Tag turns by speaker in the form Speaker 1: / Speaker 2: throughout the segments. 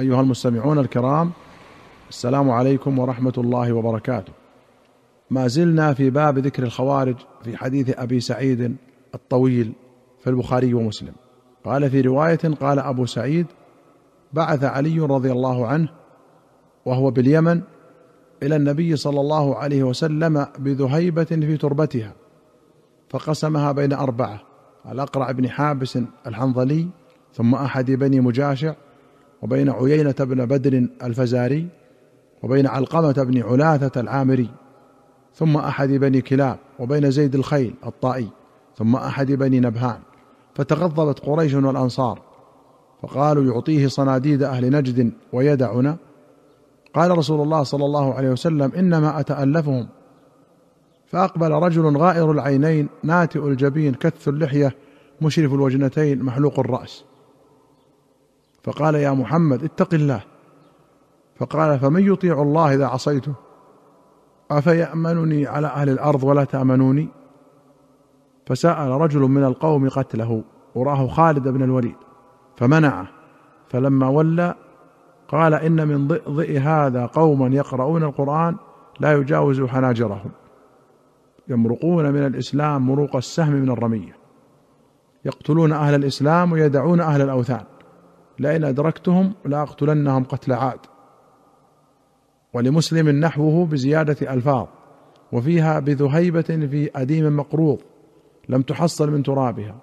Speaker 1: أيها المستمعون الكرام السلام عليكم ورحمة الله وبركاته. ما زلنا في باب ذكر الخوارج في حديث أبي سعيد الطويل في البخاري ومسلم. قال في رواية قال أبو سعيد بعث علي رضي الله عنه وهو باليمن إلى النبي صلى الله عليه وسلم بذهيبة في تربتها فقسمها بين أربعة الأقرع بن حابس الحنظلي ثم أحد بني مجاشع وبين عيينة بن بدر الفزاري وبين علقمة بن علاثة العامري ثم أحد بني كلاب وبين زيد الخيل الطائي ثم أحد بني نبهان. فتغضبت قريش والأنصار فقالوا يعطيه صناديد أهل نجد ويدعنا قال رسول الله صلى الله عليه وسلم إنما أتألفهم. فأقبل رجل غائر العينين ناتئ الجبين كث اللحية مشرف الوجنتين محلوق الرأس. فقال يا محمد اتق الله. فقال فمن يطيع الله إذا عصيته؟ أفيأمنني على أهل الأرض ولا تأمنوني؟ فسأل رجل من القوم قتله وراه خالد بن الوليد فمنعه. فلما ولى قال إن من ضئضئ هذا قوما يقرؤون القرآن لا يجاوز حناجرهم. يمرقون من الإسلام مروق السهم من الرمية. يقتلون أهل الإسلام ويدعون أهل الأوثان. لئن أدركتهم لأقتلنهم قتل عاد. ولمسلم نحوه بزيادة ألفاظ وفيها بذهيبة في أديم مقروض لم تحصل من ترابها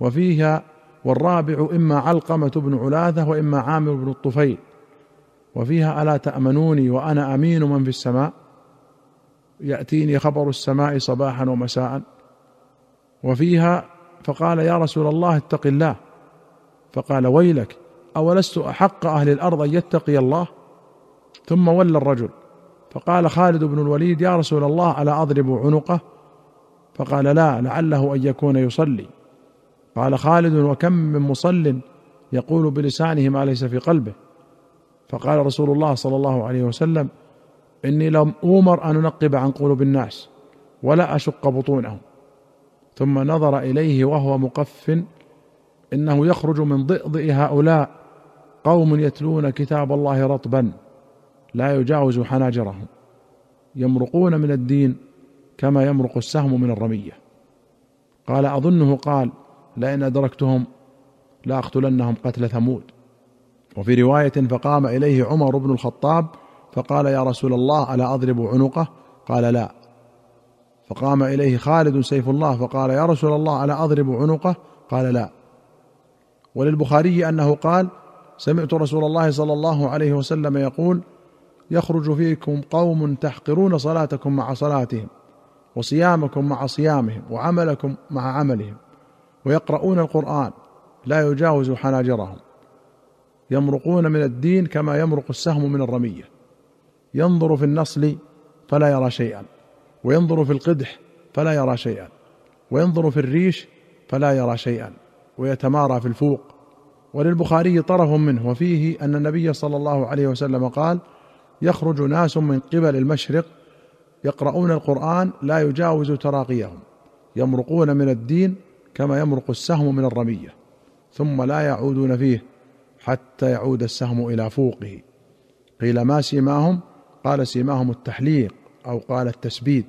Speaker 1: وفيها والرابع إما علقمة بن علاثه وإما عامر بن الطفيل وفيها ألا تأمنوني وأنا أمين من في السماء؟ يأتيني خبر السماء صباحا ومساء. وفيها فقال يا رسول الله اتق الله. فقال ويلك أولست أحق أهل الأرض أن يتقي الله؟ ثم ولى الرجل. فقال خالد بن الوليد يا رسول الله ألا أضرب عنقه؟ فقال لا لعله أن يكون يصلي. قال خالد وكم من مصل يقول بلسانه ما ليس في قلبه؟ فقال رسول الله صلى الله عليه وسلم إني لم أومر أن أنقب عن قلوب الناس ولا أشق بطونهم. ثم نظر إليه وهو مقف إنه يخرج من ضئضئ هؤلاء قوم يتلون كتاب الله رطبا لا يجاوز حناجرهم يمرقون من الدين كما يمرق السهم من الرمية. قال أظنه قال لئن أدركتهم لأقتلنهم قتل ثمود. وفي رواية فقام إليه عمر بن الخطاب فقال يا رسول الله ألا أضرب عنقه؟ قال لا. فقام إليه خالد سيف الله فقال يا رسول الله ألا أضرب عنقه؟ قال لا. وللبخاري أنه قال سمعت رسول الله صلى الله عليه وسلم يقول يخرج فيكم قوم تحقرون صلاتكم مع صلاتهم وصيامكم مع صيامهم وعملكم مع عملهم ويقرؤون القرآن لا يجاوز حناجرهم. يمرقون من الدين كما يمرق السهم من الرمية. ينظر في النصل فلا يرى شيئا وينظر في القدح فلا يرى شيئا وينظر في الريش فلا يرى شيئا ويتمارى في الفوق وللبخاري طرف منه. وفيه أن النبي صلى الله عليه وسلم قال يخرج ناس من قبل المشرق يقرؤون القرآن لا يجاوز تراقيهم يمرقون من الدين كما يمرق السهم من الرمية ثم لا يعودون فيه حتى يعود السهم إلى فوقه. قيل ما سيماهم؟ قال سيماهم التحليق أو قال التسبيد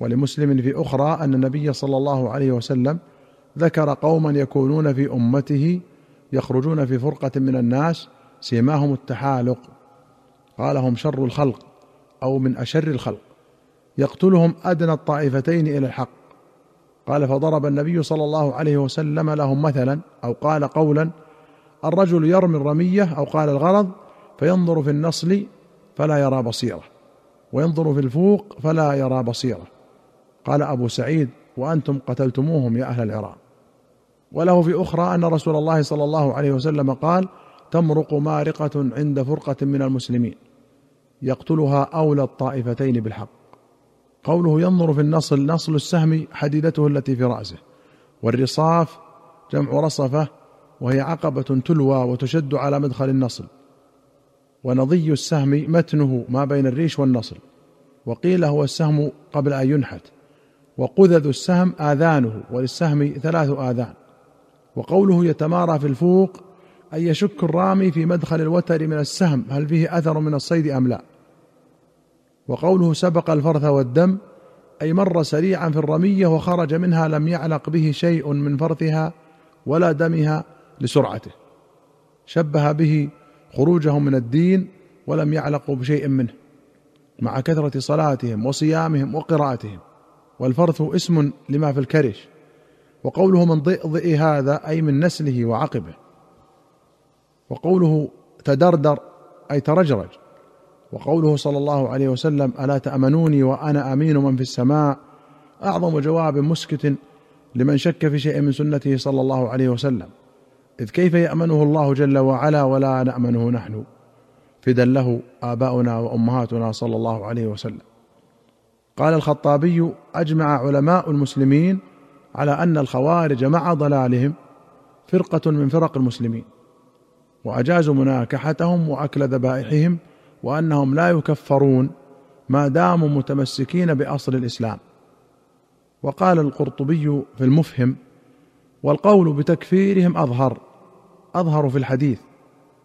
Speaker 1: ولمسلم في أخرى أن النبي صلى الله عليه وسلم ذكر قوما يكونون في أمته يخرجون في فرقة من الناس سيماهم التحالق. قال هم شر الخلق أو من أشر الخلق. يقتلهم أدنى الطائفتين إلى الحق. قال فضرب النبي صلى الله عليه وسلم لهم مثلا أو قال قولا الرجل يرمي الرمية أو قال الغرض فينظر في النصل فلا يرى بصيرة وينظر في الفوق فلا يرى بصيرة. قال أبو سعيد وأنتم قتلتموهم يا أهل العراق. وله في أخرى أن رسول الله صلى الله عليه وسلم قال تمرق مارقة عند فرقة من المسلمين يقتلها أولى الطائفتين بالحق. قوله ينظر في النصل نصل السهم حديدته التي في رأسه والرصاف جمع رصفة وهي عقبة تلوى وتشد على مدخل النصل ونضي السهم متنه ما بين الريش والنصل وقيل هو السهم قبل أن ينحت وقذذ السهم آذانه وللسهم ثلاث آذان. وقوله يتمارى في الفوق ان يشك الرامي في مدخل الوتر من السهم هل فيه أثر من الصيد أم لا؟ وقوله سبق الفرث والدم أي مر سريعا في الرمية وخرج منها لم يعلق به شيء من فرثها ولا دمها لسرعته. شبه به خروجهم من الدين ولم يعلقوا بشيء منه مع كثرة صلاتهم وصيامهم وقراءتهم. والفرث اسم لما في الكرش. وقوله من ضئضئ هذا أي من نسله وعقبه. وقوله تدردر أي ترجرج. وقوله صلى الله عليه وسلم ألا تأمنوني وأنا أمين من في السماء؟ أعظم جواب مسكت لمن شك في شيء من سنته صلى الله عليه وسلم. إذ كيف يأمنه الله جل وعلا ولا نأمنه نحن؟ فدا له آباؤنا وأمهاتنا صلى الله عليه وسلم. قال الخطابي أجمع علماء المسلمين على أن الخوارج مع ضلالهم فرقة من فرق المسلمين وأجازوا مناكحتهم وأكل ذبائحهم وأنهم لا يكفرون ما داموا متمسكين بأصل الإسلام. وقال القرطبي في المفهم والقول بتكفيرهم أظهر أظهر في الحديث.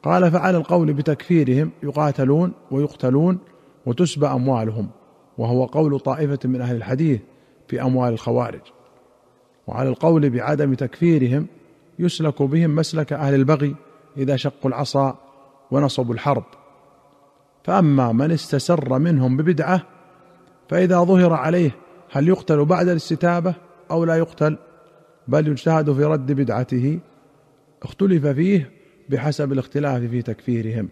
Speaker 1: قال فعلى القول بتكفيرهم يقاتلون ويقتلون وتسبى أموالهم وهو قول طائفة من أهل الحديث في أموال الخوارج. وعلى القول بعدم تكفيرهم يسلك بهم مسلك أهل البغي إذا شقوا العصا ونصبوا الحرب. فأما من استسر منهم ببدعة فإذا ظهر عليه هل يقتل بعد الاستتابة أو لا يقتل؟ بل يجتهد في رد بدعته اختلف فيه بحسب الاختلاف في تكفيرهم.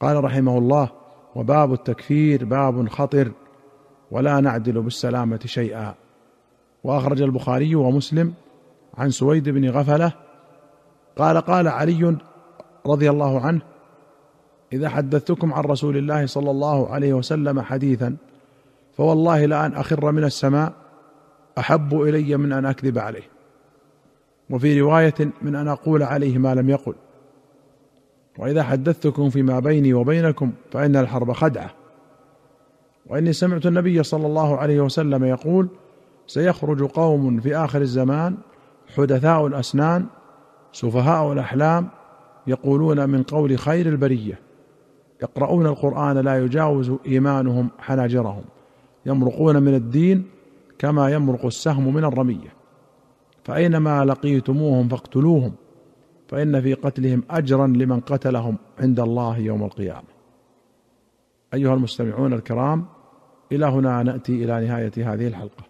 Speaker 1: قال رحمه الله وباب التكفير باب خطر ولا نعدل بالسلامة شيئا. وأخرج البخاري ومسلم عن سويد بن غفلة قال قال علي رضي الله عنه إذا حدثتكم عن رسول الله صلى الله عليه وسلم حديثا فوالله لأن أخر من السماء أحب إلي من أن أكذب عليه. وفي رواية من أن أقول عليه ما لم يقل. وإذا حدثتكم فيما بيني وبينكم فإن الحرب خدعة. وإني سمعت النبي صلى الله عليه وسلم يقول سيخرج قوم في آخر الزمان حدثاء الأسنان سفهاء الأحلام يقولون من قول خير البرية يقرؤون القرآن لا يجاوز إيمانهم حناجرهم يمرقون من الدين كما يمرق السهم من الرمية فأينما لقيتموهم فاقتلوهم فإن في قتلهم اجرا لمن قتلهم عند الله يوم القيامة. أيها المستمعون الكرام إلى هنا نأتي إلى نهاية هذه الحلقة.